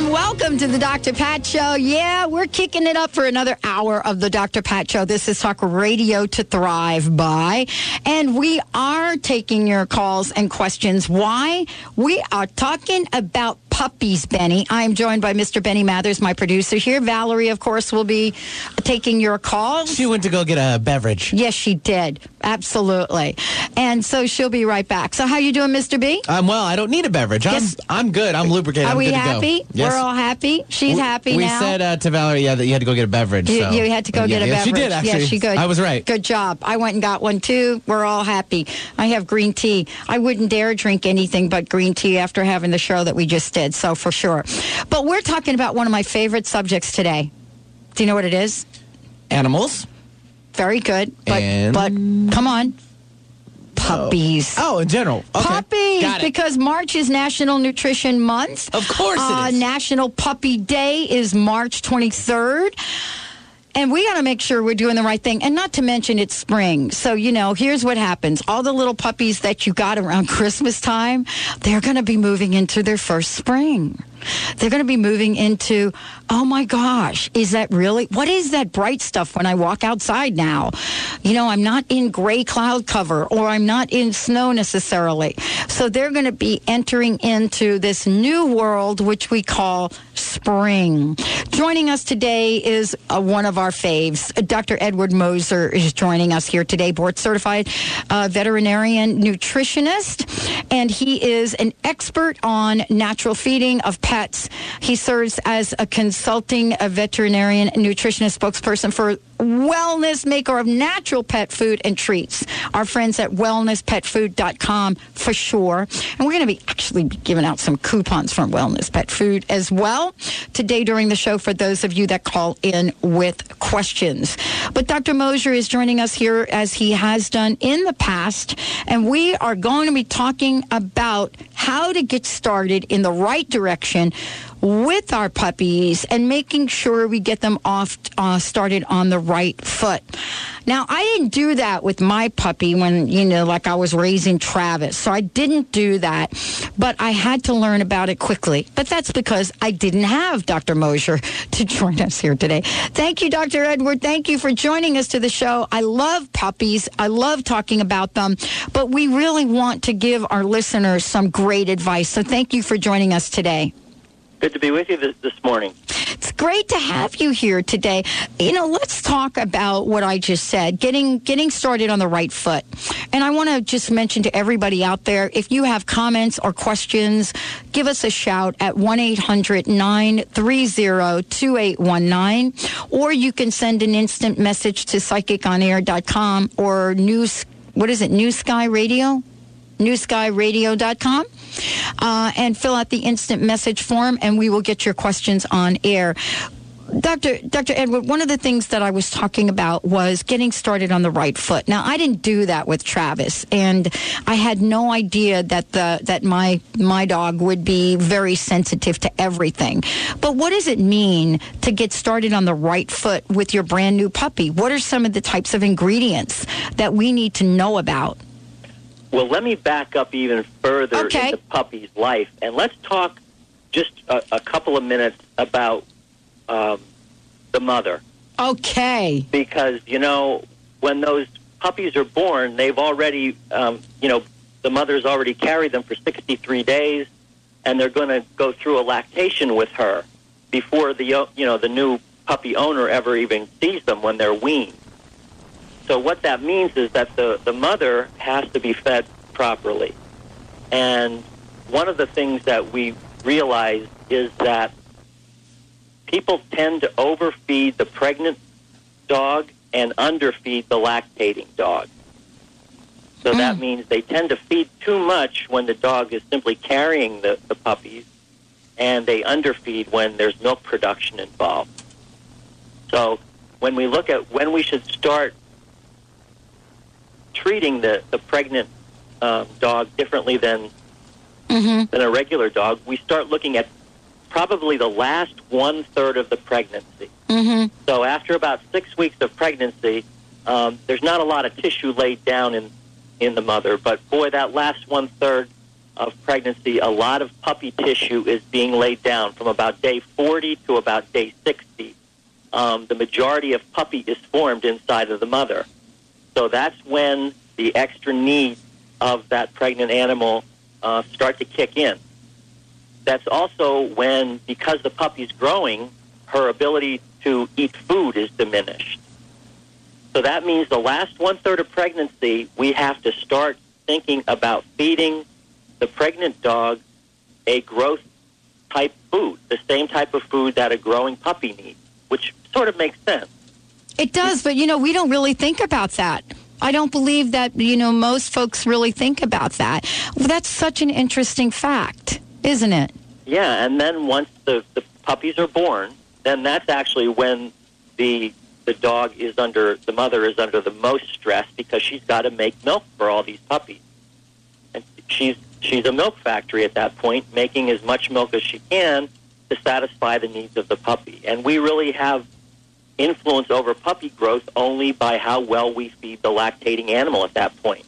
Everyone. Welcome to the Dr. Pat Show. Yeah, we're kicking it up for another hour of the Dr. Pat Show. This is Talk Radio to Thrive by. And we are taking your calls and questions. Why? We are talking about puppies, Benny. I'm joined by Mr. Benny Mathers, my producer here. Valerie, of course, will be taking your calls. She went to go get a beverage. Yes, she did. Absolutely. And so she'll be right back. So how you doing, Mr. B? I'm well. I don't need a beverage. I'm, I'm good. I'm lubricated. Are I'm we good happy? Yes. We're all happy. She's We- happy we now. said uh, to Valerie, yeah, that you had to go get a beverage. You, so- you had to go Yeah, get a yeah, beverage. She did actually. Yeah, she good. I was right. Good job. I went and got one too. We're all happy. I have green tea. I wouldn't dare drink anything but green tea after having the show that we just did. So for sure. But we're talking about one of my favorite subjects today. Do you know what it is? Animals. Very good. But And- but come on. Puppies. Oh, in general. Okay. Puppies, because March is National Nutrition Month. Of course it uh, is. National Puppy Day is March 23rd. And we got to make sure we're doing the right thing. And not to mention it's spring. So, you know, here's what happens. All the little puppies that you got around Christmas time, they're going to be moving into their first spring. They're going to be moving into, oh my gosh, is that really? What is that bright stuff when I walk outside now? You know, I'm not in gray cloud cover or I'm not in snow necessarily. So they're going to be entering into this new world, which we call spring. Joining us today is uh, one of our faves. Dr. Edward Moser is joining us here today, board certified uh, veterinarian nutritionist, and he is an expert on natural feeding of pets. He serves as a consulting a veterinarian nutritionist spokesperson for wellness maker of natural pet food and treats. Our friends at wellnesspetfood.com for sure. And we're going to be actually giving out some coupons from Wellness Pet Food as well today during the show for those of you that call in with questions. But Dr. Moser is joining us here as he has done in the past. And we are going to be talking about how to get started in the right direction with our puppies and making sure we get them off uh, started on the right foot. Now, I didn't do that with my puppy when, you know, like I was raising Travis. So I didn't do that, but I had to learn about it quickly. But that's because I didn't have Dr. Moser to join us here today. Thank you, Dr. Edward. Thank you for joining us to the show. I love puppies. I love talking about them, but we really want to give our listeners some great advice. So thank you for joining us today. Good to be with you this, morning. It's great to have you here today. You know, let's talk about what I just said, getting getting started on the right foot. And I want to just mention to everybody out there, if you have comments or questions, give us a shout at 1-800-930-2819 or you can send an instant message to psychiconair.com or news what is it? New Sky Radio? newskyradio.com uh, and fill out the instant message form and we will get your questions on air. Dr. Dr. Edward, one of the things that I was talking about was getting started on the right foot. Now, I didn't do that with Travis, and I had no idea that the that my my dog would be very sensitive to everything. But what does it mean to get started on the right foot with your brand new puppy? What are some of the types of ingredients that we need to know about? Well, let me back up even further Okay. in the puppy's life, and let's talk just a, a couple of minutes about um, the mother, Okay. because you know when those puppies are born, they've already, um, you know, the mother's already carried them for 63 days, and they're going to go through a lactation with her before the you know the new puppy owner ever even sees them when they're weaned. So what that means is that the, the mother has to be fed properly. And one of the things that we realize is that people tend to overfeed the pregnant dog and underfeed the lactating dog. So hmm. that means they tend to feed too much when the dog is simply carrying the, the puppies, and they underfeed when there's milk production involved. So when we look at when we should start treating the, the pregnant um, dog differently than Mm-hmm. than a regular dog, we start looking at probably the last one third of the pregnancy. Mm-hmm. So after about six weeks of pregnancy, um, there's not a lot of tissue laid down in in the mother, but boy, that last one third of pregnancy, a lot of puppy tissue is being laid down from about day 40 to about day 60. Um, the majority of puppy is formed inside of the mother. So that's when the extra needs of that pregnant animal uh, start to kick in. That's also when, because the puppy's growing, her ability to eat food is diminished. So that means the last one third of pregnancy, we have to start thinking about feeding the pregnant dog a growth type food, the same type of food that a growing puppy needs, which sort of makes sense. It does, but you know, we don't really think about that. I don't believe that, you know, most folks really think about that. Well, that's such an interesting fact, isn't it? Yeah, and then once the, the puppies are born, then that's actually when the the dog is under the mother is under the most stress because she's got to make milk for all these puppies. And she's she's a milk factory at that point, making as much milk as she can to satisfy the needs of the puppy. And we really have influence over puppy growth only by how well we feed the lactating animal at that point.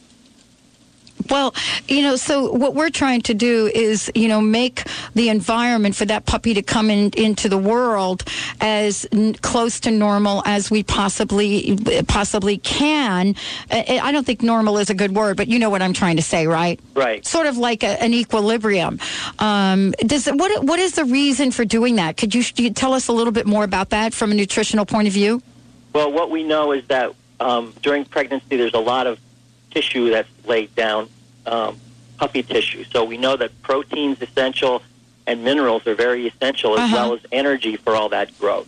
Well, you know, so what we're trying to do is, you know, make the environment for that puppy to come in, into the world as n- close to normal as we possibly possibly can. I I don't think normal is a good word, but you know what I'm trying to say, right? Right. Sort of like a, an equilibrium. Um, does what what is the reason for doing that? Could you, you tell us a little bit more about that from a nutritional point of view? Well, what we know is that um, during pregnancy, there's a lot of tissue that's laid down, um, puppy tissue. So we know that protein's essential and minerals are very essential, as Uh-huh. well as energy for all that growth.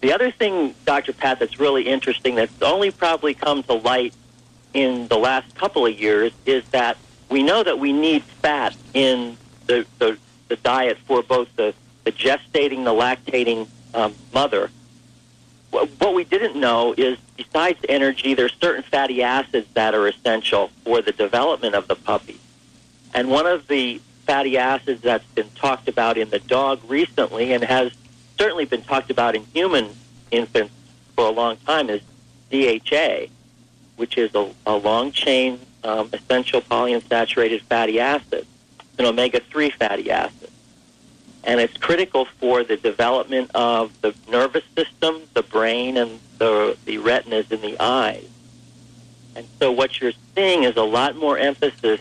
The other thing, Dr. Pat, that's really interesting that's only probably come to light in the last couple of years is that we know that we need fat in the, the, the diet for both the, the gestating, the lactating um, mother, what what we didn't know is besides energy, there's certain fatty acids that are essential for the development of the puppy. And one of the fatty acids that's been talked about in the dog recently and has certainly been talked about in human infants for a long time is DHA, which is a, a long chain um, essential polyunsaturated fatty acid, an omega 3 fatty acid and it's critical for the development of the nervous system, the brain, and the, the retinas in the eyes. And so what you're seeing is a lot more emphasis,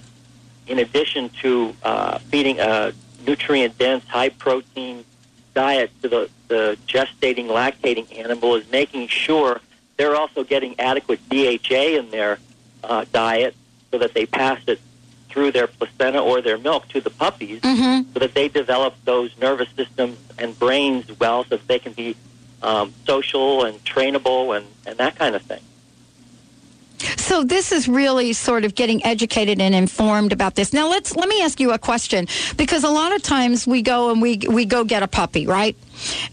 in addition to uh, feeding a nutrient-dense, high-protein diet to the, the gestating, lactating animal, is making sure they're also getting adequate DHA in their uh, diet so that they pass it through their placenta or their milk to the puppies Mm-hmm. so that they develop those nervous systems and brains well so that they can be um, social and trainable and, and that kind of thing. So this is really sort of getting educated and informed about this. Now let's let me ask you a question because a lot of times we go and we we go get a puppy, right?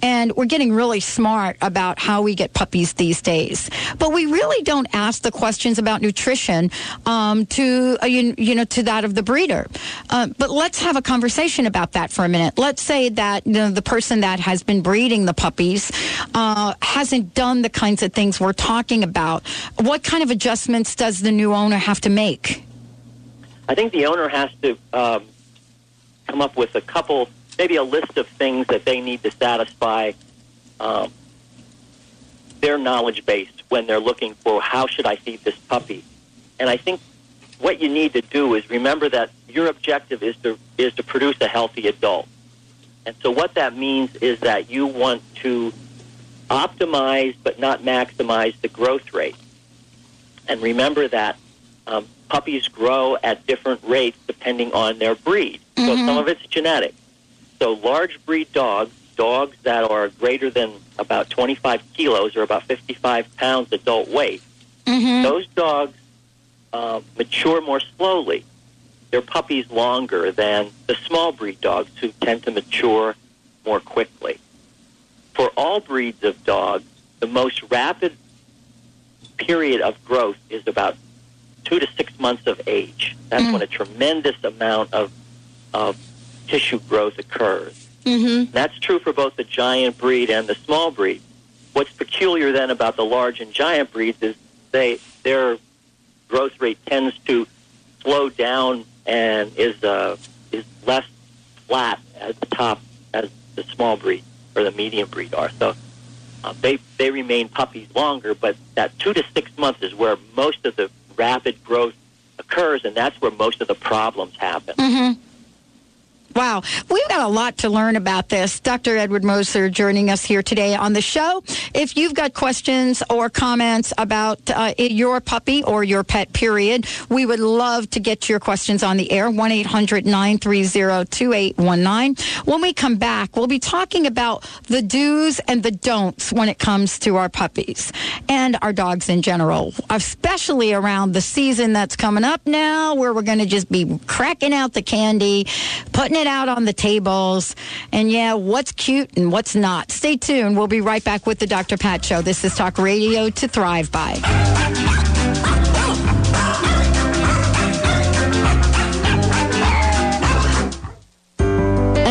And we're getting really smart about how we get puppies these days. But we really don't ask the questions about nutrition um, to uh, you, you know to that of the breeder. Uh, but let's have a conversation about that for a minute. Let's say that you know, the person that has been breeding the puppies uh, hasn't done the kinds of things we're talking about. What kind of adjustments does the new owner have to make? I think the owner has to um, come up with a couple, maybe a list of things that they need to satisfy um, their knowledge base when they're looking for how should I feed this puppy. And I think what you need to do is remember that your objective is to is to produce a healthy adult. And so what that means is that you want to optimize but not maximize the growth rate. And remember that um, puppies grow at different rates depending on their breed. So Mhm. some of it's genetic. So large breed dogs, dogs that are greater than about 25 kilos or about 55 pounds adult weight, Mm-hmm. those dogs uh, mature more slowly. Their puppies longer than the small breed dogs who tend to mature more quickly. For all breeds of dogs, the most rapid period of growth is about two to six months of age. That's when a tremendous amount of, of tissue growth occurs. Mm-hmm. That's true for both the giant breed and the small breed. What's peculiar then about the large and giant breeds is they their growth rate tends to slow down and is uh, is less flat at the top as the small breed or the medium breed are. So uh, they they remain puppies longer, but that two to six months is where most of the rapid growth occurs, and that's where most of the problems happen. Mm-hmm. Wow, we've got a lot to learn about this. Dr. Edward Moser joining us here today on the show. If you've got questions or comments about uh, your puppy or your pet, period, we would love to get your questions on the air. 1 800 930 2819. When we come back, we'll be talking about the do's and the don'ts when it comes to our puppies and our dogs in general, especially around the season that's coming up now, where we're going to just be cracking out the candy, putting it out on the tables, and yeah, what's cute and what's not. Stay tuned. We'll be right back with the Dr. Pat Show. This is Talk Radio to Thrive By.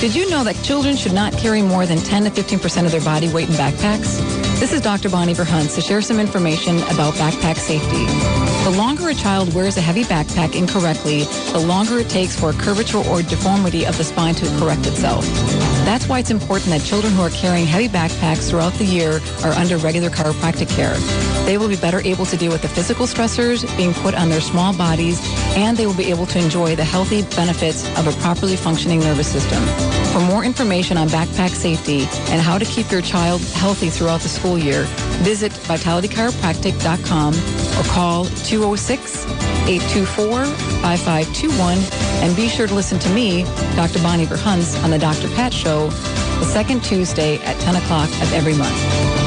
Did you know that children should not carry more than 10 to 15% of their body weight in backpacks? This is Dr. Bonnie Verhunt to share some information about backpack safety. The longer a child wears a heavy backpack incorrectly, the longer it takes for a curvature or deformity of the spine to correct itself. That's why it's important that children who are carrying heavy backpacks throughout the year are under regular chiropractic care. They will be better able to deal with the physical stressors being put on their small bodies, and they will be able to enjoy the healthy benefits of a properly functioning nervous system. For more information on backpack safety and how to keep your child healthy throughout the school year, visit vitalitychiropractic.com or call 206-824-5521 and be sure to listen to me, Dr. Bonnie Verhunts, on the Dr. Pat Show, the second Tuesday at 10 o'clock of every month.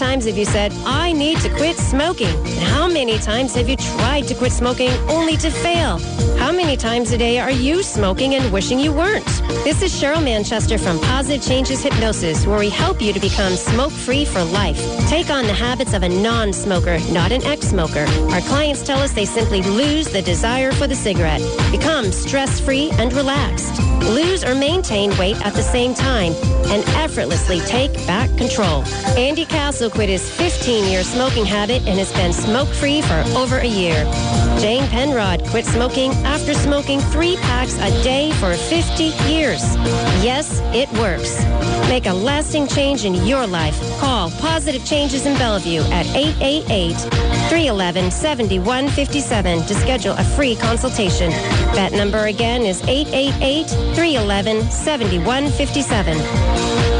Times have you said, I need to quit smoking? And how many times have you tried to quit smoking only to fail? How many times a day are you smoking and wishing you weren't? This is Cheryl Manchester from Positive Changes Hypnosis, where we help you to become smoke free for life. Take on the habits of a non smoker, not an ex smoker. Our clients tell us they simply lose the desire for the cigarette, become stress free and relaxed, lose or maintain weight at the same time, and effortlessly take back control. Andy Castle quit his 15-year smoking habit and has been smoke-free for over a year. Jane Penrod quit smoking after smoking three packs a day for 50 years. Yes, it works. Make a lasting change in your life. Call Positive Changes in Bellevue at 888-311-7157 to schedule a free consultation. That number again is 888-311-7157.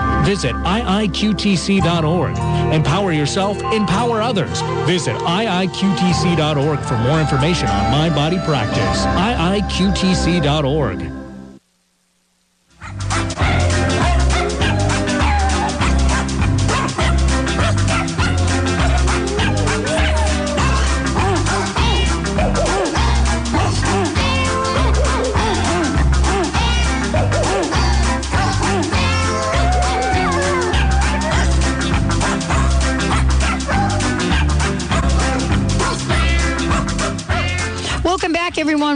Visit iiqtc.org. Empower yourself, empower others. Visit iiqtc.org for more information on mind-body practice. iiqtc.org.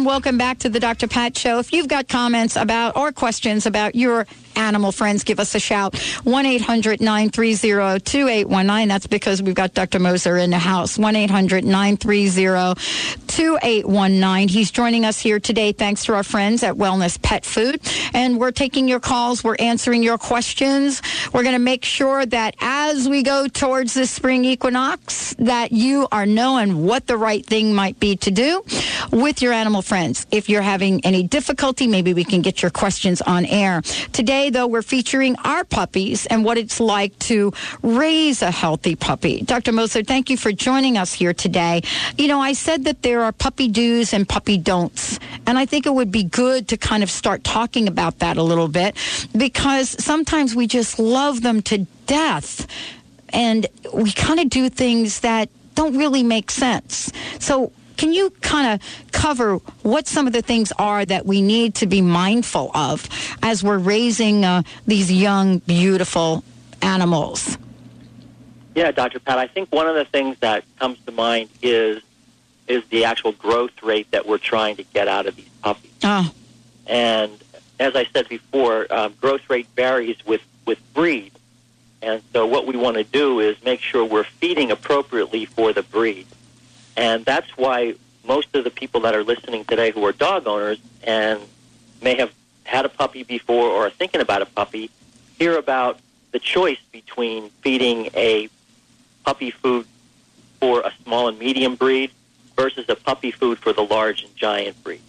Welcome back. To the Dr. Pat Show. If you've got comments about or questions about your animal friends, give us a shout. 1 800 930 2819. That's because we've got Dr. Moser in the house. 1 800 930 2819. He's joining us here today thanks to our friends at Wellness Pet Food. And we're taking your calls, we're answering your questions. We're going to make sure that as we go towards the spring equinox, that you are knowing what the right thing might be to do with your animal friends. If you're having any difficulty, maybe we can get your questions on air. Today, though, we're featuring our puppies and what it's like to raise a healthy puppy. Dr. Moser, thank you for joining us here today. You know, I said that there are puppy do's and puppy don'ts, and I think it would be good to kind of start talking about that a little bit because sometimes we just love them to death and we kind of do things that don't really make sense. So, can you kind of cover what some of the things are that we need to be mindful of as we're raising uh, these young, beautiful animals? Yeah, Dr. Pat, I think one of the things that comes to mind is is the actual growth rate that we're trying to get out of these puppies. Oh, And as I said before, um, growth rate varies with, with breed. And so what we want to do is make sure we're feeding appropriately for the breed. And that's why most of the people that are listening today who are dog owners and may have had a puppy before or are thinking about a puppy hear about the choice between feeding a puppy food for a small and medium breed versus a puppy food for the large and giant breed.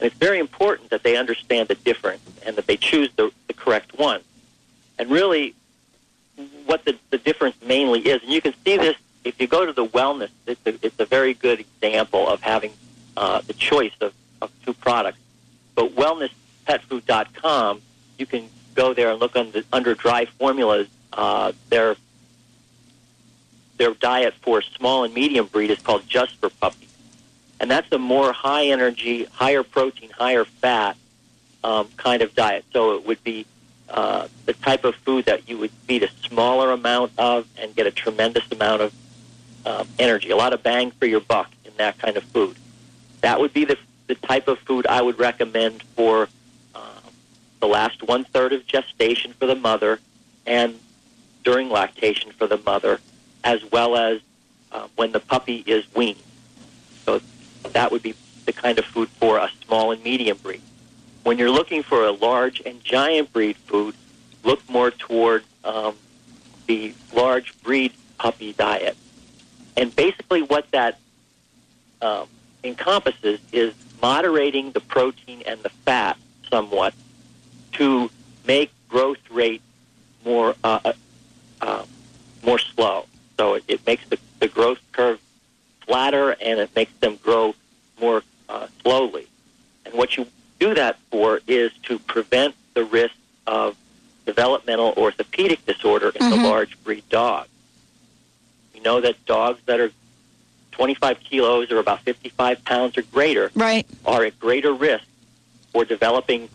And it's very important that they understand the difference and that they choose the, the correct one. And really, what the, the difference mainly is, and you can see this if you go to the wellness, it's a, it's a very good example of having uh, the choice of, of two products. But wellnesspetfood.com, you can go there and look under, under dry formulas. Uh, their their diet for small and medium breed is called just for puppies, and that's a more high energy, higher protein, higher fat um, kind of diet. So it would be uh, the type of food that you would feed a smaller amount of and get a tremendous amount of um, energy, a lot of bang for your buck in that kind of food. That would be the, the type of food I would recommend for um, the last one third of gestation for the mother and during lactation for the mother, as well as uh, when the puppy is weaned. So that would be the kind of food for a small and medium breed. When you're looking for a large and giant breed food, look more toward um, the large breed puppy diet. And basically, what that um, encompasses is moderating the protein and the fat somewhat to make growth rate more uh, uh, uh, more slow. So it, it makes the, the growth curve flatter and it makes them grow more uh, slowly. And what you do that for is to prevent the risk of developmental orthopedic disorder in the large breed dog. We know that dogs that are 25 kilos or about 55 pounds or greater right. are at greater risk for developing,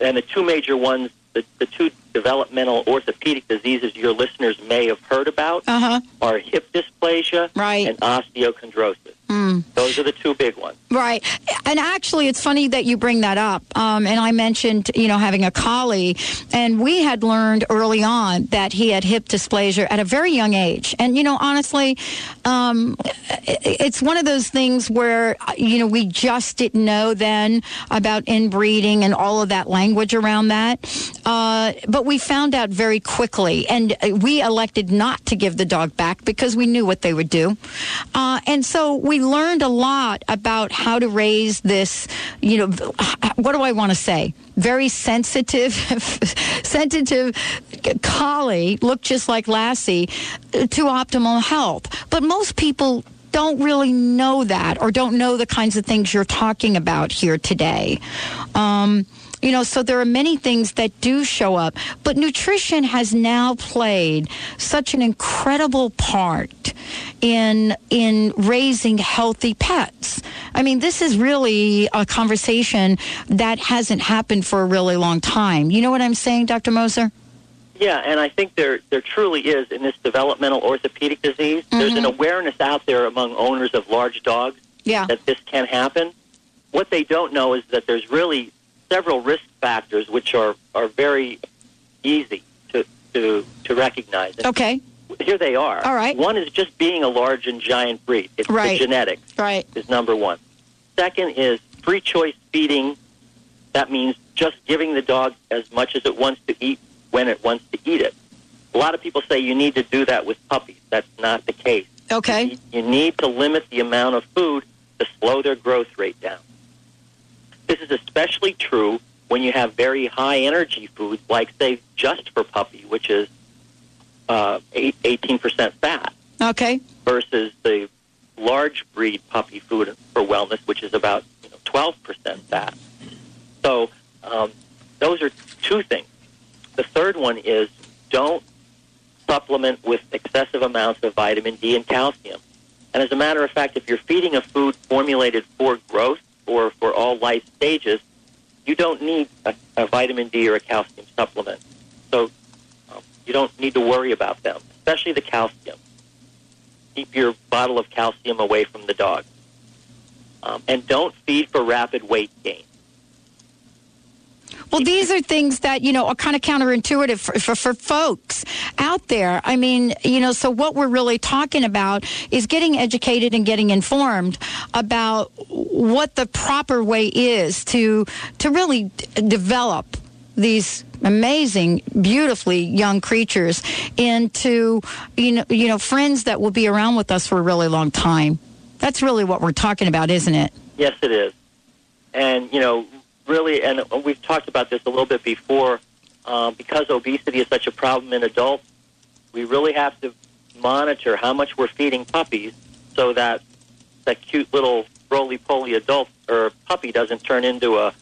and the two major ones, the, the two developmental orthopedic diseases your listeners may have heard about Uh huh. are hip dysplasia Right. and osteochondrosis. Mm. Those are the two big ones. Right. And actually, it's funny that you bring that up. Um, and I mentioned, you know, having a collie, and we had learned early on that he had hip dysplasia at a very young age. And, you know, honestly, um, it's one of those things where, you know, we just didn't know then about inbreeding and all of that language around that. Uh, but we found out very quickly, and uh, we elected not to give the dog back because we knew what they would do. Uh, and so we learned a lot about how to raise this, you know, what do I want to say? Very sensitive, sensitive collie, look just like Lassie, uh, to optimal health. But most people don't really know that or don't know the kinds of things you're talking about here today. Um, you know, so there are many things that do show up, but nutrition has now played such an incredible part in in raising healthy pets. I mean, this is really a conversation that hasn't happened for a really long time. You know what I'm saying, Dr. Moser? Yeah, and I think there there truly is in this developmental orthopedic disease. There's an mm-hmm. awareness out there among owners of large dogs Yeah. that this can happen. What they don't know is that there's really several risk factors which are are very easy to to to recognize. And Okay. Here they are. All right. One is just being a large and giant breed. It's Right. the genetics Right. is number one. Second is free choice feeding. That means just giving the dog as much as it wants to eat when it wants to eat it. A lot of people say you need to do that with puppies. That's not the case. Okay. You, you need to limit the amount of food to slow their growth rate down. This is especially true when you have very high energy foods, like, say, just for puppy, which is uh, 18% fat Okay. versus the large breed puppy food for wellness, which is about you know, 12% fat. So um, those are two things. The third one is don't supplement with excessive amounts of vitamin D and calcium. And as a matter of fact, if you're feeding a food formulated for growth or for all life stages, you don't need a, a vitamin D or a calcium supplement. So um, you don't need to worry about them, especially the calcium keep your bottle of calcium away from the dog. Um, and don't feed for rapid weight gain. Well, these are things that, you know, are kind of counterintuitive for, for, for folks out there. I mean, you know, so what we're really talking about is getting educated and getting informed about what the proper way is to, to really develop these amazing, beautifully young creatures into, you know, you know, friends that will be around with us for a really long time. That's really what we're talking about, isn't it? Yes, it is. And, you know, really, and we've talked about this a little bit before, um, because obesity is such a problem in adults, we really have to monitor how much we're feeding puppies so that that cute little roly-poly adult or puppy doesn't turn into a,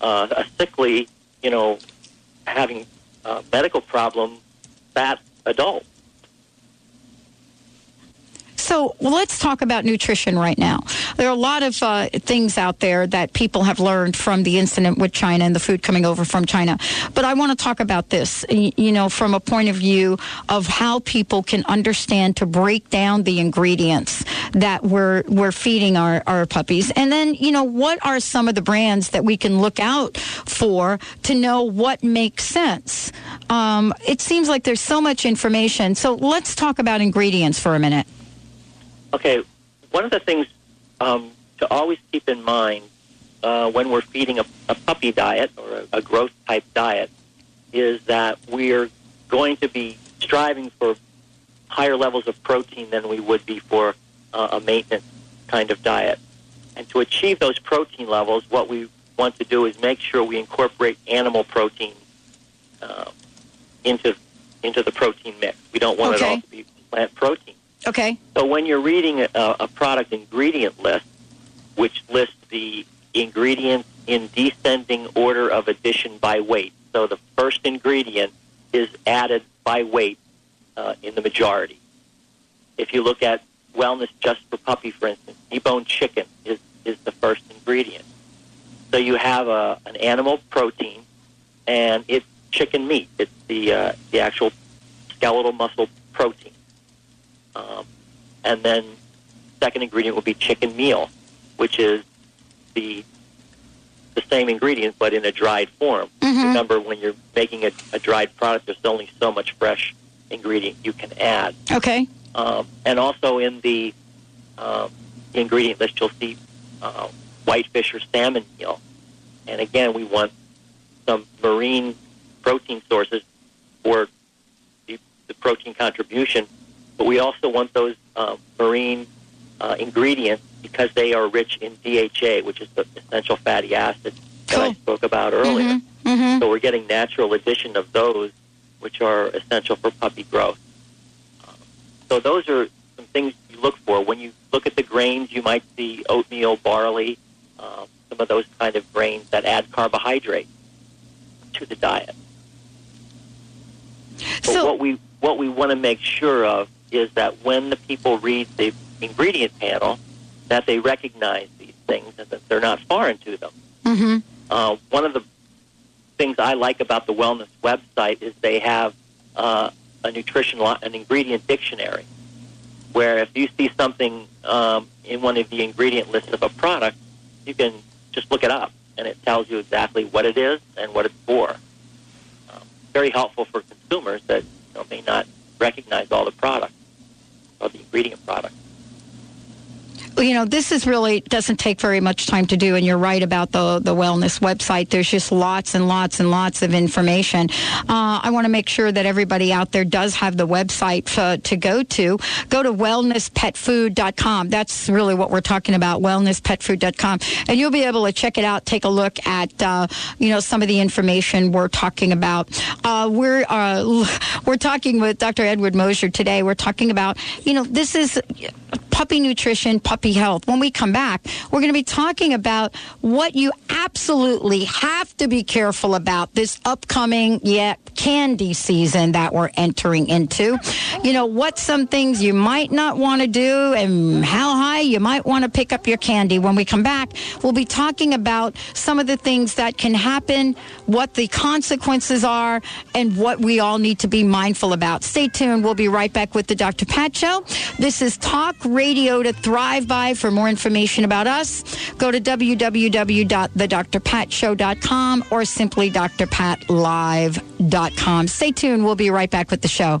uh, a sickly, you know, having a medical problem fat adult. So well, let's talk about nutrition right now. There are a lot of uh, things out there that people have learned from the incident with China and the food coming over from China. But I want to talk about this, you know, from a point of view of how people can understand to break down the ingredients that we're we're feeding our, our puppies. And then, you know, what are some of the brands that we can look out for to know what makes sense? Um, it seems like there's so much information. So let's talk about ingredients for a minute. Okay, one of the things um, to always keep in mind uh, when we're feeding a, a puppy diet or a, a growth type diet is that we're going to be striving for higher levels of protein than we would be for uh, a maintenance kind of diet. And to achieve those protein levels, what we want to do is make sure we incorporate animal protein uh, into into the protein mix. We don't want it all to be plant protein. Okay. So when you're reading a, a product ingredient list, which lists the ingredients in descending order of addition by weight, so the first ingredient is added by weight uh, in the majority. If you look at wellness just for puppy, for instance, deboned chicken is, is the first ingredient. So you have a, an animal protein, and it's chicken meat. It's the uh, the actual skeletal muscle protein. Um, and then second ingredient would be chicken meal, which is the the same ingredient but in a dried form. Remember, when you're making a, a dried product, there's only so much fresh ingredient you can add. Okay. Um, and also in the um, ingredient list, you'll see uh, whitefish or salmon meal. And again, we want some marine protein sources for the, the protein contribution, but we also want those um, marine uh, ingredients because they are rich in DHA, which is the essential fatty acid that I spoke about earlier. Mm-hmm. So we're getting natural addition of those, which are essential for puppy growth. Um, So those are some things you look for when you look at the grains. You might see oatmeal, barley, um, some of those kind of grains that add carbohydrate to the diet. But So- what we what we want to make sure of is that when the people read the ingredient panel, that they recognize these things and that they're not foreign to them. Mm-hmm. Uh, one of the things I like about the wellness website is they have uh, a nutrition lo- an ingredient dictionary, where if you see something um, in one of the ingredient lists of a product, you can just look it up, and it tells you exactly what it is and what it's for. Um, very helpful for consumers that you know, may not recognize all the products or the ingredient products. You know, this is really doesn't take very much time to do, and you're right about the the wellness website. There's just lots and lots and lots of information. Uh, I want to make sure that everybody out there does have the website uh, to go to. Go to wellnesspetfood.com. That's really what we're talking about. Wellnesspetfood.com, and you'll be able to check it out. Take a look at uh, you know some of the information we're talking about. Uh, we're uh, we're talking with Dr. Edward Moser today. We're talking about you know this is puppy nutrition, puppy health. When we come back, we're going to be talking about what you absolutely have to be careful about this upcoming, yet candy season that we're entering into. You know, what some things you might not want to do and how high you might want to pick up your candy. When we come back, we'll be talking about some of the things that can happen, what the consequences are, and what we all need to be mindful about. Stay tuned. We'll be right back with the Dr. Pat Show. This is Talk Radio to Thrive By. For more information about us, go to www.thedrpatshow.com or simply drpatlive.com. Stay tuned. We'll be right back with the show.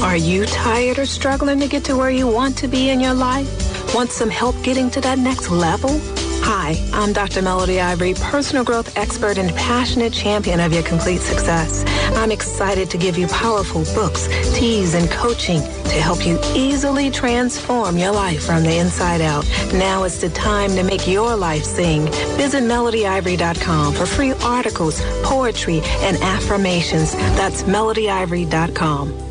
Are you tired or struggling to get to where you want to be in your life? Want some help getting to that next level? Hi, I'm Dr. Melody Ivory, personal growth expert and passionate champion of your complete success. I'm excited to give you powerful books, teas, and coaching to help you easily transform your life from the inside out. Now is the time to make your life sing. Visit melodyivory.com for free articles, poetry, and affirmations. That's melodyivory.com.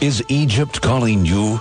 Is Egypt calling you?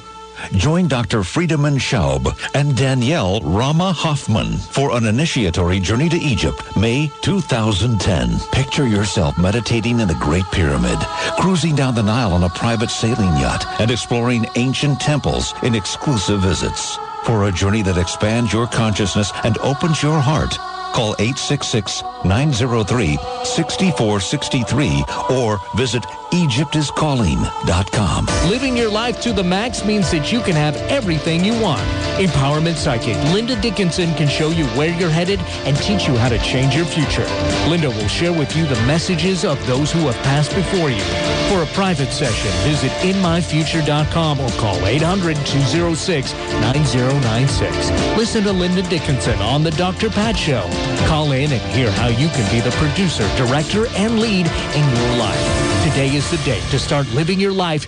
Join Dr. Friedemann Schaub and Danielle Rama Hoffman for an initiatory journey to Egypt, May 2010. Picture yourself meditating in the Great Pyramid, cruising down the Nile on a private sailing yacht, and exploring ancient temples in exclusive visits. For a journey that expands your consciousness and opens your heart, call 866-903-6463 or visit EgyptIsCalling.com. Living your life to the max means that you can have everything you want. Empowerment Psychic Linda Dickinson can show you where you're headed and teach you how to change your future. Linda will share with you the messages of those who have passed before you. For a private session, visit inmyfuture.com or call 800-206-9096. Listen to Linda Dickinson on The Dr. Pat Show. Call in and hear how you can be the producer, director, and lead in your life. Today is the day to start living your life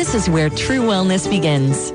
is where true wellness begins.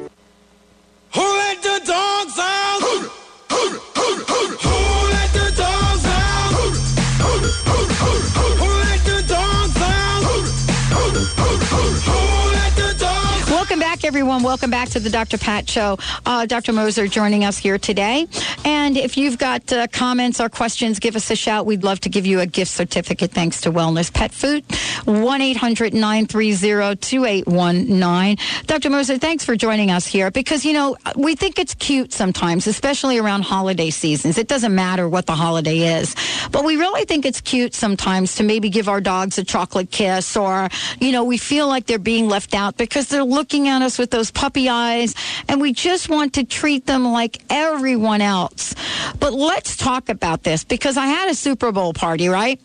Everyone. Welcome back to the Dr. Pat Show. Uh, Dr. Moser joining us here today. And if you've got uh, comments or questions, give us a shout. We'd love to give you a gift certificate thanks to Wellness Pet Food. 1 800 930 2819. Dr. Moser, thanks for joining us here because, you know, we think it's cute sometimes, especially around holiday seasons. It doesn't matter what the holiday is, but we really think it's cute sometimes to maybe give our dogs a chocolate kiss or, you know, we feel like they're being left out because they're looking at us with those puppy eyes and we just want to treat them like everyone else. But let's talk about this because I had a Super Bowl party, right?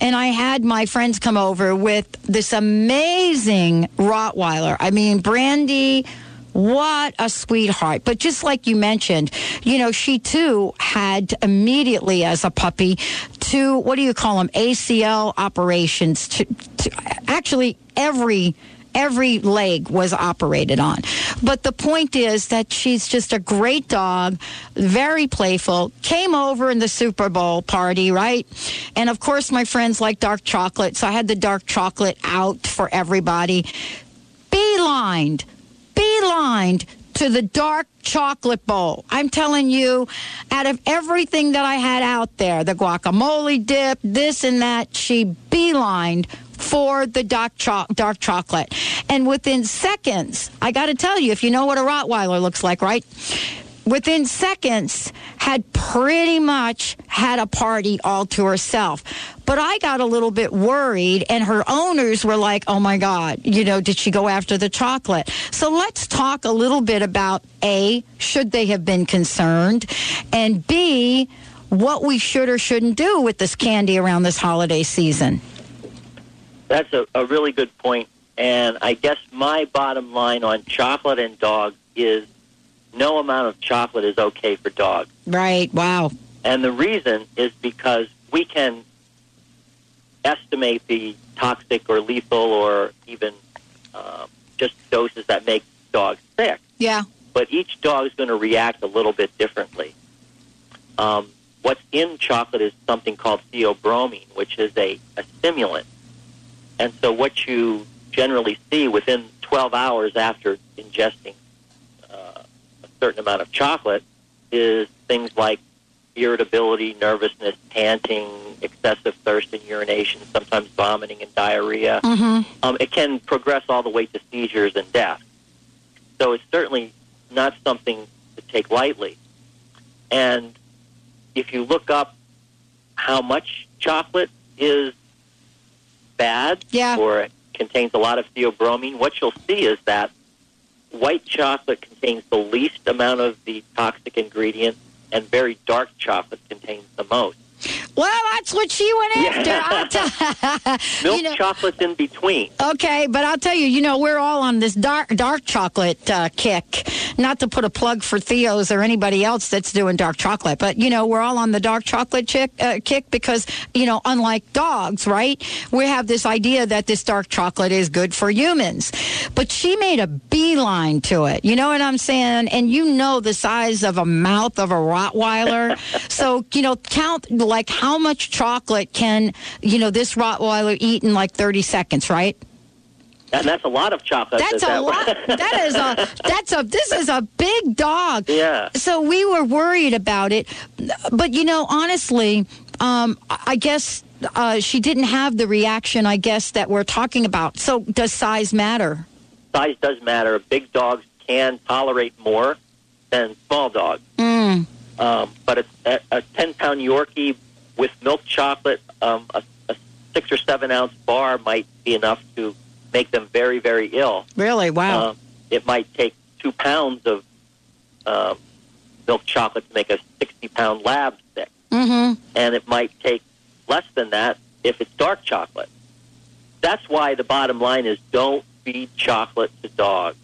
And I had my friends come over with this amazing Rottweiler. I mean, Brandy. What a sweetheart. But just like you mentioned, you know, she too had immediately as a puppy two, what do you call them, ACL operations. To, to actually, every every leg was operated on. But the point is that she's just a great dog, very playful, came over in the Super Bowl party, right? And of course, my friends like dark chocolate, so I had the dark chocolate out for everybody. Beelined, beelined to the dark chocolate bowl. I'm telling you, out of everything that I had out there, the guacamole dip, this and that, she beelined for the dark, cho- dark chocolate. And within seconds, I got to tell you, if you know what a Rottweiler looks like, right? Within seconds, had pretty much had a party all to herself. But I got a little bit worried, and her owners were like, oh my God, you know, did she go after the chocolate? So let's talk a little bit about A, should they have been concerned? And B, what we should or shouldn't do with this candy around this holiday season. That's a, a really good point. And I guess my bottom line on chocolate and dogs is no amount of chocolate is okay for dogs. Right. Wow. And the reason is because we can estimate the toxic or lethal or even uh, just doses that make dogs sick. Yeah. But each dog is going to react a little bit differently. Um, what's in chocolate is something called theobromine, which is a, a stimulant. And so what you generally see within 12 hours after ingesting uh, a certain amount of chocolate is things like irritability, nervousness, panting, excessive thirst and urination, sometimes vomiting and diarrhea. Mm-hmm. Um, it can progress all the way to seizures and death. So it's certainly not something to take lightly. And if you look up how much chocolate is bad Yeah. or it contains a lot of theobromine, what you'll see is that white chocolate contains the least amount of the toxic ingredient and very dark chocolate contains the most. Well, that's what she went after. Tell- Milk you know, chocolate's in between. Okay, but I'll tell you, you know, we're all on this dark dark chocolate uh, kick. Not to put a plug for Theo's or anybody else that's doing dark chocolate, but you know, we're all on the dark chocolate chick, uh, kick because you know, unlike dogs, right? We have this idea that this dark chocolate is good for humans, but she made a beeline to it. You know what I'm saying? And you know the size of a mouth of a Rottweiler, so you know, count like how much chocolate can you know this Rottweiler eat in like 30 seconds, right? And that's a lot of chocolate. That's a that lot. That is a. That's a. This is a big dog. Yeah. So we were worried about it, but you know, honestly, um, I guess uh, she didn't have the reaction. I guess that we're talking about. So does size matter? size does matter. Big dogs can tolerate more than small dogs. Mm. Um, but a, a, a 10 pound Yorkie with milk chocolate, um, a, a six or seven ounce bar might be enough to make them very, very ill. Really? Wow. Um, it might take two pounds of um, milk chocolate to make a 60 pound lab sick. mm-hmm. And it might take less than that if it's dark chocolate. That's why the bottom line is don't feed chocolate to dogs.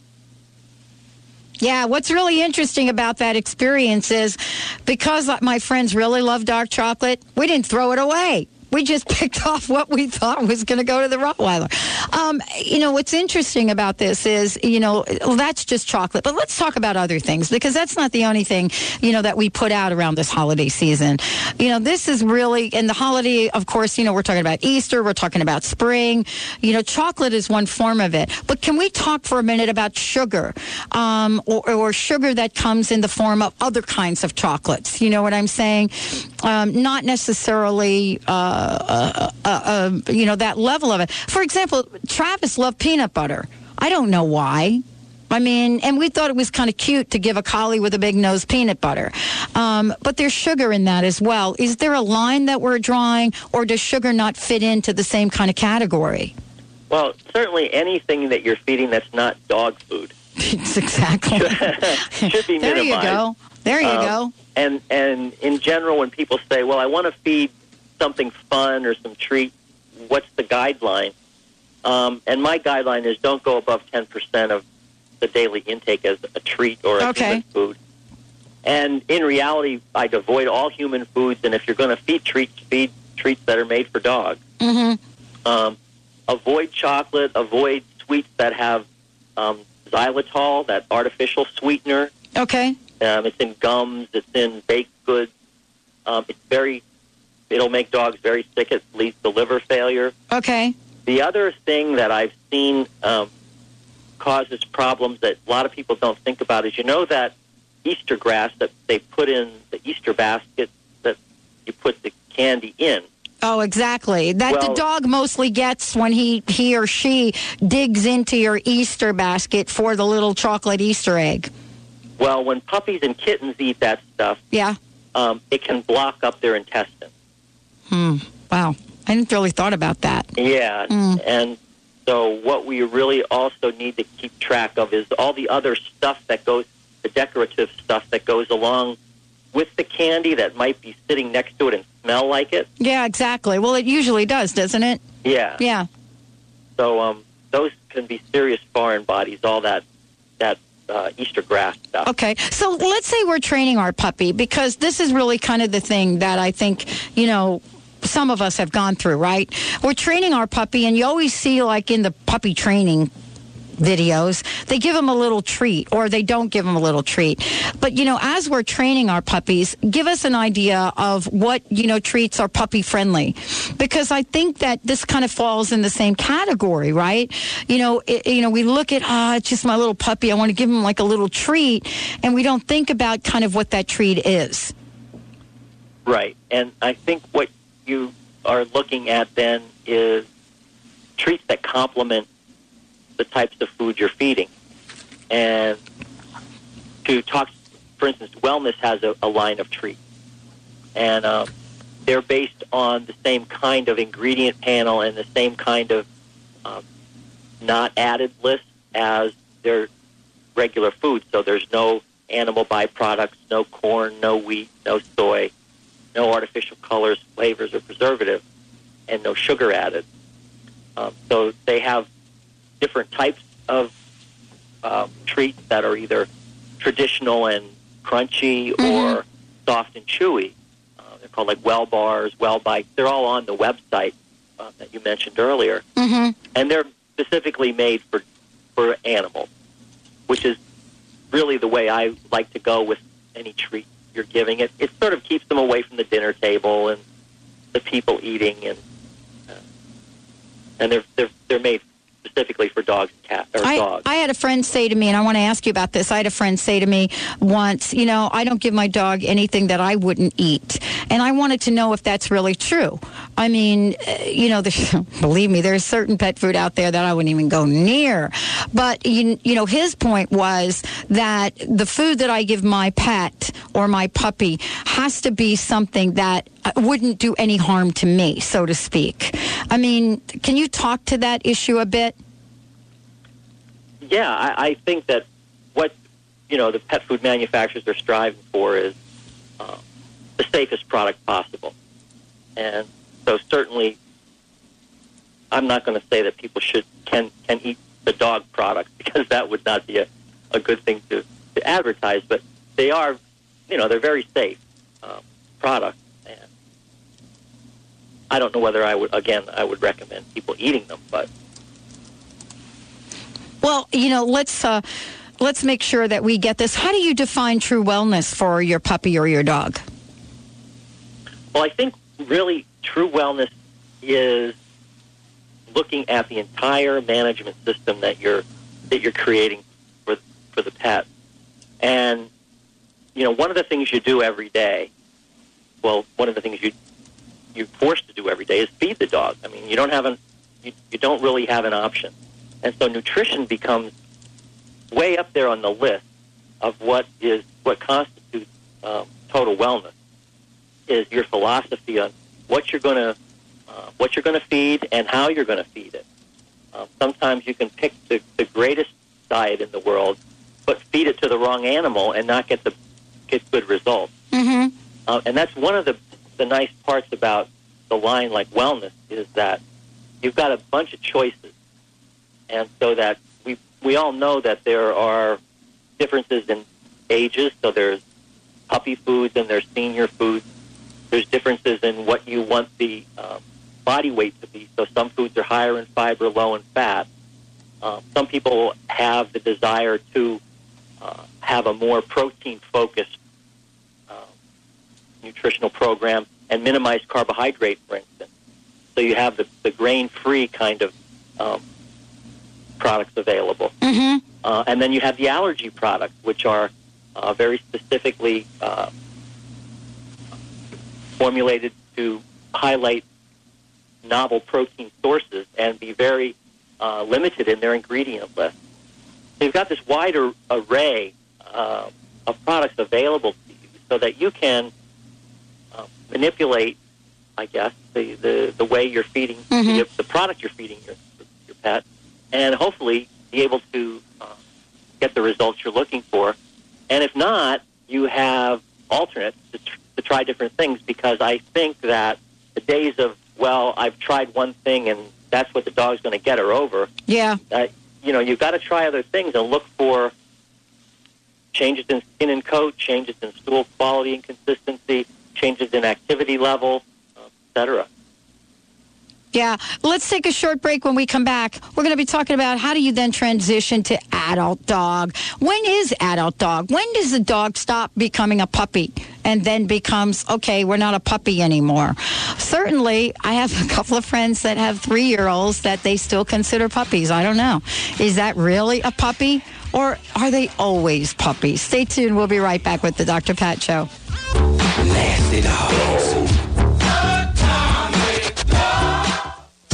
Yeah, what's really interesting about that experience is because my friends really love dark chocolate, we didn't throw it away. We just picked off what we thought was going to go to the Rottweiler. Um, you know, what's interesting about this is, you know, that's just chocolate. But let's talk about other things because that's not the only thing, you know, that we put out around this holiday season. You know, this is really, and the holiday, of course, you know, we're talking about Easter, we're talking about spring. You know, chocolate is one form of it. But can we talk for a minute about sugar um, or, or sugar that comes in the form of other kinds of chocolates? You know what I'm saying? Um, not necessarily, uh, uh, uh, uh, you know, that level of it. For example, Travis loved peanut butter. I don't know why. I mean, and we thought it was kind of cute to give a collie with a big nose peanut butter. Um, but there's sugar in that as well. Is there a line that we're drawing, or does sugar not fit into the same kind of category? Well, certainly anything that you're feeding that's not dog food exactly should be There you go. There you Um, go. And and in general, when people say, "Well, I want to feed something fun or some treat," what's the guideline? Um, and my guideline is don't go above ten percent of the daily intake as a treat or a Okay. human food. And in reality, I'd avoid all human foods. And if you're going to feed treats, feed treats that are made for dogs. Mm-hmm. Um, avoid chocolate. Avoid sweets that have um, xylitol, that artificial sweetener. Okay. Um, it's in gums. It's in baked goods. Um, it's very. It'll make dogs very sick. It leads to liver failure. Okay. The other thing that I've seen um, causes problems that a lot of people don't think about is you know that Easter grass that they put in the Easter basket that you put the candy in. Oh, exactly. That the dog mostly gets when he he or she digs into your Easter basket for the little chocolate Easter egg. Well, when puppies and kittens eat that stuff, Yeah. um, it can block up their intestines. Hmm. Wow. I didn't really thought about that. Yeah, Mm. and so what we really also need to keep track of is all the other stuff that goes, the decorative stuff that goes along with the candy that might be sitting next to it and smell like it. Yeah, exactly. Well, it usually does, doesn't it? Yeah. Yeah. So um, those can be serious foreign bodies. All that that uh, Easter grass stuff. Okay. So let's say we're training our puppy because this is really kind of the thing that I think, you know, some of us have gone through, right? We're training our puppy, and you always see, like in the puppy training videos, they give them a little treat or they don't give them a little treat. But, you know, as we're training our puppies, give us an idea of what, you know, treats are puppy friendly. Because I think that this kind of falls in the same category, right? You know, it, you know, we look at, ah, it's just my little puppy. I want to give him like a little treat. And we don't think about kind of what that treat is. Right. And I think what you are looking at then is treats that complement the types of food you're feeding. And to talk, for instance, Wellness has a, a line of treats. And um, they're based on the same kind of ingredient panel and the same kind of um, not added list as their regular food. So there's no animal byproducts, no corn, no wheat, no soy, no artificial colors, flavors, or preservatives, and no sugar added. Um, so they have different types of um, treats that are either traditional and crunchy or soft and chewy. Uh, they're called like well bars, well bites. They're all on the website uh, that you mentioned earlier, Mm-hmm. and they're specifically made for for animals, which is really the way I like to go with any treat you're giving. It it sort of keeps them away from the dinner table and the people eating, and uh, and they're they're they're made specifically for dogs cats or I, dogs. I had a friend say to me, and I want to ask you about this. I had a friend say to me once, you know, I don't give my dog anything that I wouldn't eat. And I wanted to know if that's really true. I mean, uh, you know, believe me, there's certain pet food out there that I wouldn't even go near. But, you, you know, his point was that the food that I give my pet or my puppy has to be something that uh, wouldn't do any harm to me, so to speak. I mean, can you talk to that issue a bit? Yeah, I, I think that what you know the pet food manufacturers are striving for is uh, the safest product possible, and so certainly, I'm not going to say that people should can can eat the dog products because that would not be a, a good thing to, to advertise. But they are, you know, they're very safe um, products, and I don't know whether I would again I would recommend people eating them, but Well, you know, let's uh, let's make sure that we get this. How do you define true wellness for your puppy or your dog? well, I think really true wellness is looking at the entire management system that you're that you're creating for for the pet. And you know, one of the things you do every day, well, one of the things you you're forced to do every day is feed the dog. I mean, you don't have an you, you don't really have an option. And so nutrition becomes way up there on the list of what is what constitutes um, total wellness is your philosophy on what you're going to uh, what you're going to feed and how you're going to feed it. Um, sometimes you can pick the, the greatest diet in the world, but feed it to the wrong animal and not get the get good results. Mm-hmm. Uh, and that's one of the the nice parts about the line like wellness is that you've got a bunch of choices, and so that we we all know that there are differences in ages. So there's puppy foods and there's senior foods. There's differences in what you want the um, body weight to be. So some foods are higher in fiber, low in fat. Um, some people have the desire to uh, have a more protein focused uh, nutritional program and minimize carbohydrate, for instance. So you have the, the grain free kind of um, products available. Mm-hmm. Uh, and then you have the allergy products, which are uh, very specifically uh, formulated to highlight novel protein sources and be very uh, limited in their ingredient list. So you've got this wide array uh, of products available to you so that you can uh, manipulate, I guess, the, the, the way you're feeding, the, the product you're feeding your, your pet, and hopefully be able to uh, get the results you're looking for. And if not, you have alternates to, tr- to try different things because I think that the days of, well, I've tried one thing and that's what the dog's going to get are over. Yeah. Uh, you know, you've got to try other things and look for changes in skin and coat, changes in stool quality and consistency, changes in activity level, uh, et cetera. Yeah. Let's take a short break when we come back. We're going to be talking about how do you then transition to adult dog? When is adult dog? When does the dog stop becoming a puppy and then becomes, okay, we're not a puppy anymore? Certainly, I have a couple of friends that have three year olds that they still consider puppies. I don't know. Is that really a puppy? Or are they always puppies? Stay tuned. We'll be right back with the Dr. Pat Show.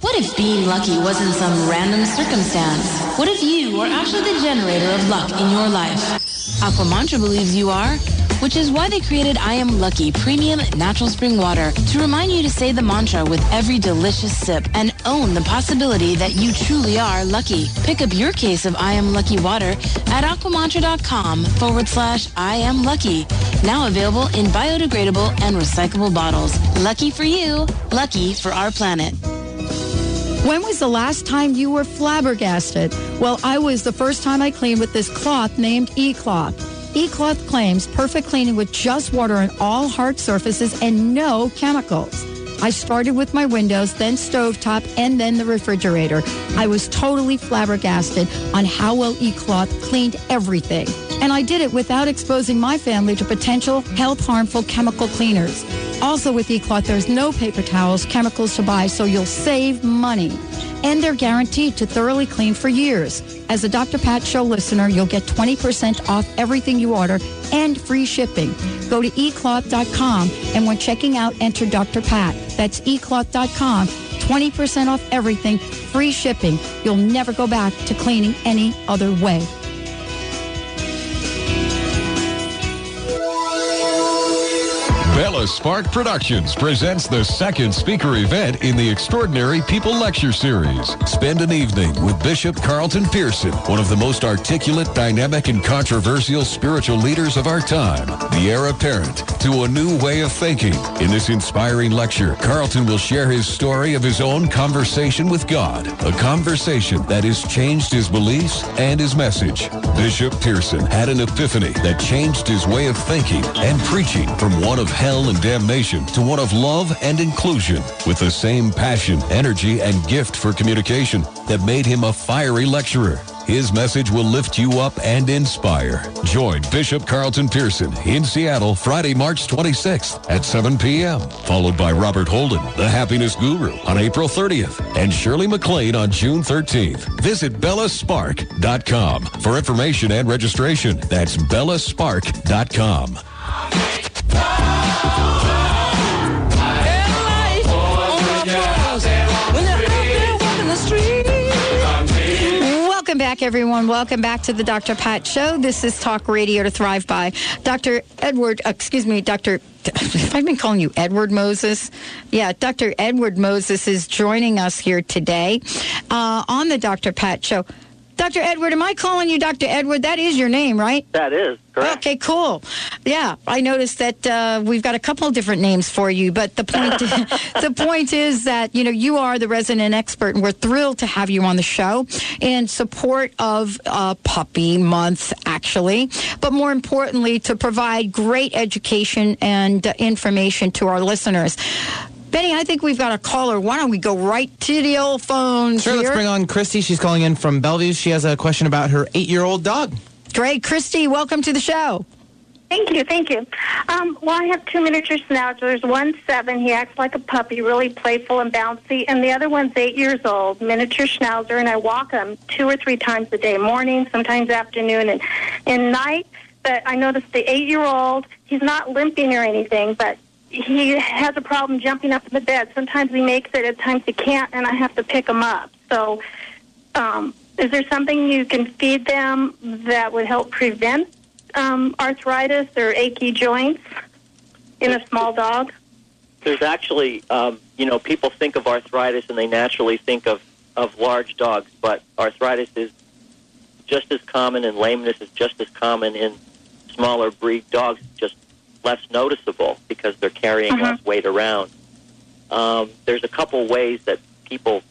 What if being lucky wasn't some random circumstance? What if you were actually the generator of luck in your life? Aquamantra believes you are, which is why they created I Am Lucky Premium Natural Spring Water to remind you to say the mantra with every delicious sip and own the possibility that you truly are lucky. Pick up your case of I Am Lucky water at aquamantra.com forward slash I Am Lucky. Now available in biodegradable and recyclable bottles. Lucky for you, lucky for our planet. When was the last time you were flabbergasted? Well, I was the first time I cleaned with this cloth named E-Cloth. E-Cloth claims perfect cleaning with just water on all hard surfaces and no chemicals. I started with my windows, then stovetop, and then the refrigerator. I was totally flabbergasted on how well E-Cloth cleaned everything. And I did it without exposing my family to potential health harmful chemical cleaners. Also with E-Cloth, there's no paper towels, chemicals to buy, so you'll save money. And they're guaranteed to thoroughly clean for years. As a Dr. Pat Show listener, you'll get 20% off everything you order and free shipping. Go to ecloth.com and when checking out, enter Dr. Pat. That's ecloth.com. 20% off everything, free shipping. You'll never go back to cleaning any other way. Spark Productions presents the second speaker event in the Extraordinary People Lecture Series. Spend an evening with Bishop Carlton Pearson, one of the most articulate, dynamic, and controversial spiritual leaders of our time, the heir apparent to a new way of thinking. In this inspiring lecture, Carlton will share his story of his own conversation with God, a conversation that has changed his beliefs and his message. Bishop Pearson had an epiphany that changed his way of thinking and preaching from one of hell and damnation to one of love and inclusion with the same passion, energy, and gift for communication that made him a fiery lecturer. His message will lift you up and inspire. Join Bishop Carlton Pearson in Seattle Friday, March 26th at 7 p.m., followed by Robert Holden, the Happiness Guru, on April 30th, and Shirley MacLaine on June 13th. Visit bellaspark.com for information and registration. That's bellaspark.com. Welcome back, everyone. Welcome back to the Dr. Pat Show. This is Talk Radio to Thrive by. Dr. Edward, uh, excuse me, Dr. I've been calling you Edward Moses. Yeah, Dr. Edward Moses is joining us here today uh, on the Dr. Pat Show. Dr. Edward, am I calling you Dr. Edward? That is your name, right? That is correct. Okay, cool. Yeah, I noticed that uh, we've got a couple of different names for you, but the point the point is that you know you are the resident expert, and we're thrilled to have you on the show in support of uh, Puppy Month, actually, but more importantly, to provide great education and uh, information to our listeners. Benny, I think we've got a caller. Why don't we go right to the old phones Sure, here? let's bring on Christy. She's calling in from Bellevue. She has a question about her eight-year-old dog. Great, Christy. Welcome to the show. Thank you, thank you. Um, well, I have two miniature schnauzers. One's seven. He acts like a puppy, really playful and bouncy. And the other one's eight years old, miniature schnauzer. And I walk him two or three times a day, morning, sometimes afternoon, and and night. But I noticed the eight-year-old, he's not limping or anything, but he has a problem jumping up in the bed. Sometimes he makes it, at times he can't, and I have to pick him up. So, um, is there something you can feed them that would help prevent um, arthritis or achy joints in a small dog? There's actually, um, you know, people think of arthritis and they naturally think of, of large dogs, but arthritis is just as common and lameness is just as common in smaller breed dogs, just less noticeable because they're carrying Uh-huh. less weight around. Um, there's a couple ways that people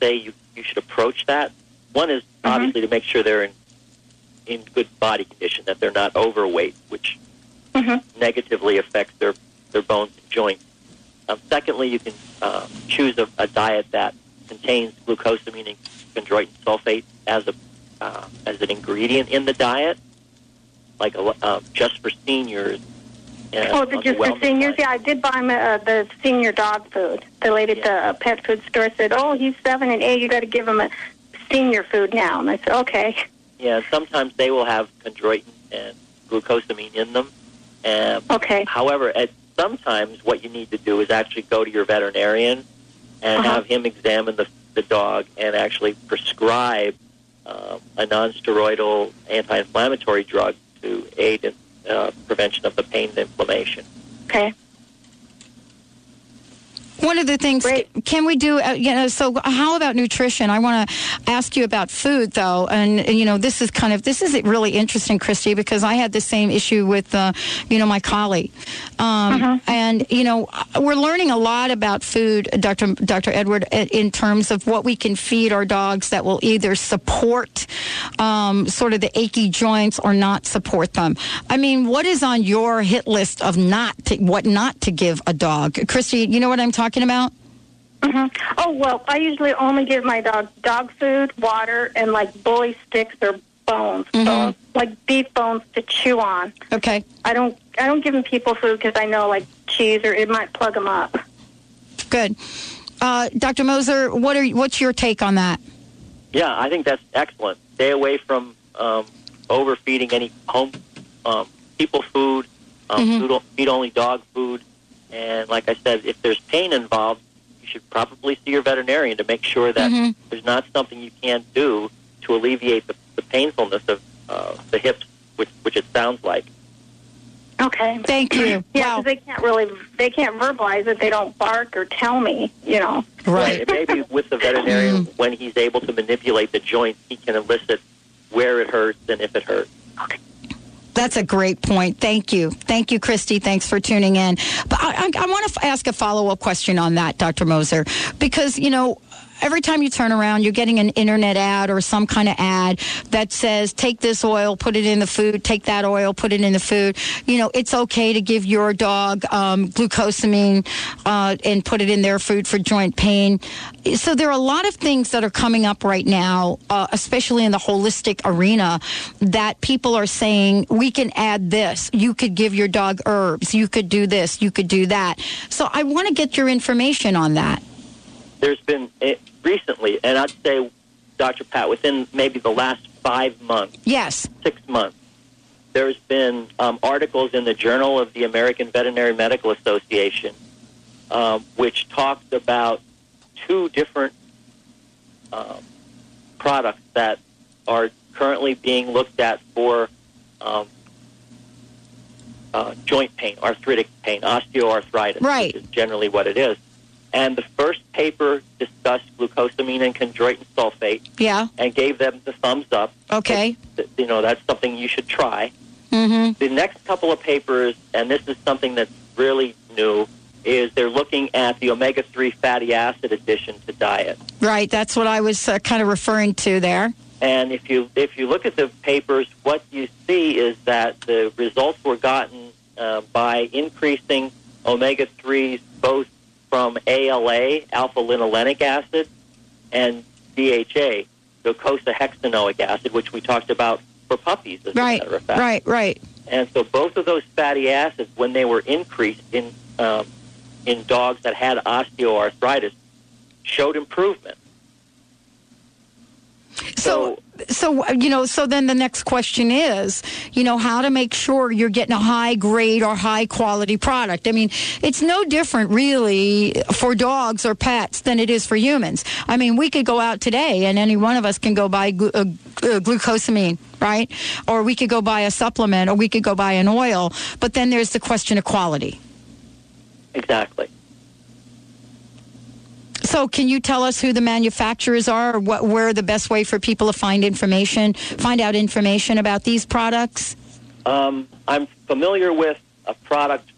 say you, you should approach that. One is obviously to make sure they're in, in good body condition, that they're not overweight, which negatively affects their, their bones and joints. Um, secondly, you can uh, choose a, a diet that contains glucosamine and chondroitin sulfate as a uh, as an ingredient in the diet, like a, um, just for seniors. Oh, the, just for seniors? Yeah, I did buy him uh, the senior dog food. The lady at the uh, pet food store said, "Oh, he's seven and eight. You got to give him a senior food now." And I said, "Okay." Yeah, sometimes they will have chondroitin and glucosamine in them. Um, okay. However, at sometimes what you need to do is actually go to your veterinarian and Uh-huh. have him examine the, the dog and actually prescribe um, a non-steroidal anti-inflammatory drug to aid in uh, prevention of the pain and inflammation. Okay. One of the things, can we do, uh, you know, so how about nutrition? I want to ask you about food, though. And, and, you know, this is kind of, this is really interesting, Christy, because I had the same issue with, uh, you know, my collie. Um, And, you know, we're learning a lot about food, Dr. Dr. Edward, in terms of what we can feed our dogs that will either support um, sort of the achy joints or not support them. I mean, what is on your hit list of not to, what not to give a dog? Christy, you know what I'm talking about? hmm Oh well, I usually only give my dog dog food, water, and like bully sticks or bones, so, like beef bones to chew on. Okay. I don't I don't give them people food because I know like cheese or it might plug them up. Good. Uh, Dr. Moser, what are what's your take on that? Yeah, I think that's excellent. Stay away from um, overfeeding any home um, people food, um, Mhm. food, feed only dog food, and like I said, if there's pain involved, you should probably see your veterinarian to make sure that Mhm. there's not something you can't do to alleviate the, the painfulness of uh, the hips, which, which it sounds like. Okay. Thank you. Yeah, 'cause they can't really, they can't verbalize it. They don't bark or tell me, you know. Right. And maybe with the veterinarian, when he's able to manipulate the joint, he can elicit where it hurts and if it hurts. That's a great point. Thank you. Thank you, Christy. Thanks for tuning in. But I, I, I want to f- ask a follow up question on that, Dr. Moser, because, you know, every time you turn around, you're getting an internet ad or some kind of ad that says, take this oil, put it in the food, take that oil, put it in the food. You know, it's okay to give your dog um, glucosamine uh, and put it in their food for joint pain. So there are a lot of things that are coming up right now, uh, especially in the holistic arena, that people are saying, we can add this. You could give your dog herbs. You could do this. You could do that. So I want to get your information on that. There's been eh, recently, and I'd say, Dr. Pat, within maybe the last five months, Yes. six months, there's been um, articles in the Journal of the American Veterinary Medical Association, um, which talked about two different um, products that are currently being looked at for um, uh, joint pain, arthritic pain, osteoarthritis, Right. which is generally what it is. And the first paper discussed glucosamine and chondroitin sulfate Yeah. and gave them the thumbs up. Okay. That, You know, that's something you should try. Mm-hmm. The next couple of papers, and this is something that's really new, is they're looking at the omega 3 fatty acid addition to diet. Right. That's what I was uh, kind of referring to there. And if you if you look at the papers, what you see is that the results were gotten uh, by increasing omega threes both from ALA, alpha linolenic acid, and DHA, docosahexaenoic acid, which we talked about for puppies, as Right. a matter of fact. Right. Right. And so both of those fatty acids, when they were increased in um, in dogs that had osteoarthritis, showed improvement. So, so uh, you know, so then the next question is, you know, how to make sure you're getting a high grade or high quality product. I mean, it's no different really for dogs or pets than it is for humans. I mean, we could go out today and any one of us can go buy glu- uh, uh, glucosamine, right? Or we could go buy a supplement or we could go buy an oil. But then there's the question of quality. Exactly. So, can you tell us who the manufacturers are, or what, where the best way for people to find information, find out information about these products? Um, I'm familiar with a product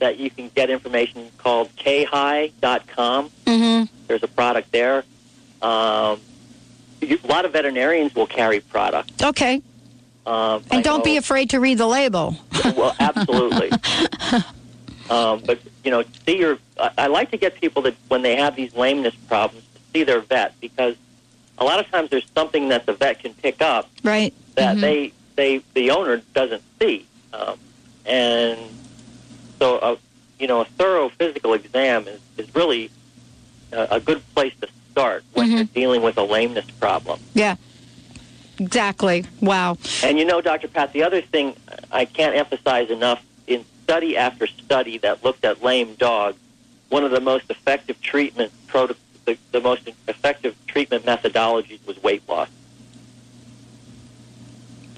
that you can get information called khigh.com. Mm-hmm. There's a product there. Um, you- a lot of veterinarians will carry product. Okay. Um, And I don't be afraid to read the label. well, absolutely. um, but you know, see your. I, I like to get people that when they have these lameness problems to see their vet because a lot of times there's something that the vet can pick up Right. that Mhm. they they the owner doesn't see, um, and so a you know a thorough physical exam is is really a, a good place to start when you're dealing with a lameness problem. Yeah. Exactly. Wow. And you know, Dr. Pat, the other thing I can't emphasize enough study after study that looked at lame dogs, one of the most effective treatment proto- the, the most effective treatment methodologies was weight loss.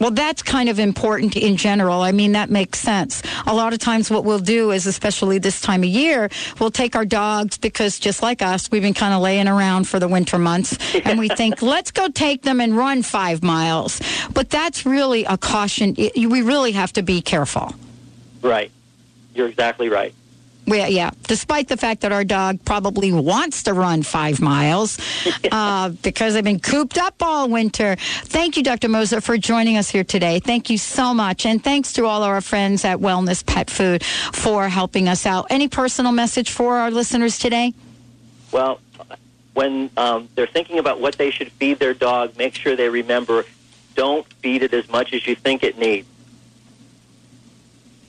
Well, that's kind of important in general. I mean, that makes sense. A lot of times, what we'll do is, especially this time of year, we'll take our dogs because just like us, we've been kind of laying around for the winter months, and we think, let's go take them and run five miles. But that's really a caution. We really have to be careful. Right. You're exactly right. We, yeah, despite the fact that our dog probably wants to run five miles uh, because they've been cooped up all winter. Thank you, Dr. Moser, for joining us here today. Thank you so much. And thanks to all our friends at Wellness Pet Food for helping us out. Any personal message for our listeners today? Well, when um, they're thinking about what they should feed their dog, make sure they remember don't feed it as much as you think it needs.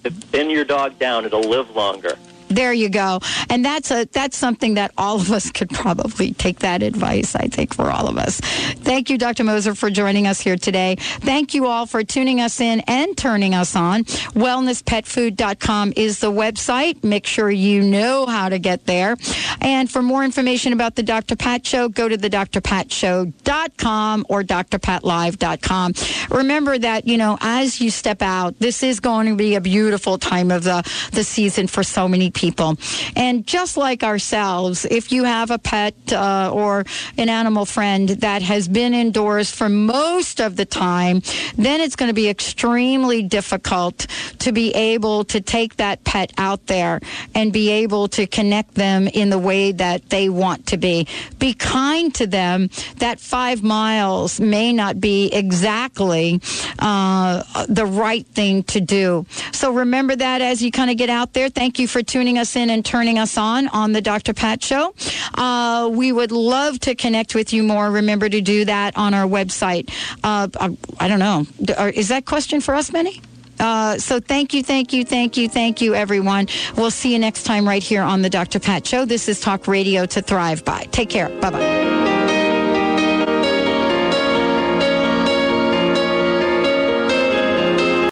Thin your dog down, it'll live longer. There you go. And that's a that's something that all of us could probably take that advice, I think, for all of us. Thank you, Dr. Moser, for joining us here today. Thank you all for tuning us in and turning us on. WellnessPetFood.com is the website. Make sure you know how to get there. And for more information about the Dr. Pat Show, go to the drpatshow.com or drpatlive.com. Remember that, you know, as you step out, this is going to be a beautiful time of the, the season for so many people. And just like ourselves, if you have a pet uh, or an animal friend that has been indoors for most of the time, then it's going to be extremely difficult to be able to take that pet out there and be able to connect them in the way that they want to be. Be kind to them. That five miles may not be exactly uh, the right thing to do. So remember that as you kind of get out there. Thank you for us in and turning us on on the Dr. Pat Show. Uh, we would love to connect with you more. Remember to do that on our website. Uh, I, I don't know. Is that question for us, Benny? Uh, so thank you, thank you, thank you, thank you, everyone. We'll see you next time right here on the Dr. Pat Show. This is Talk Radio to Thrive By. Take care. Bye bye.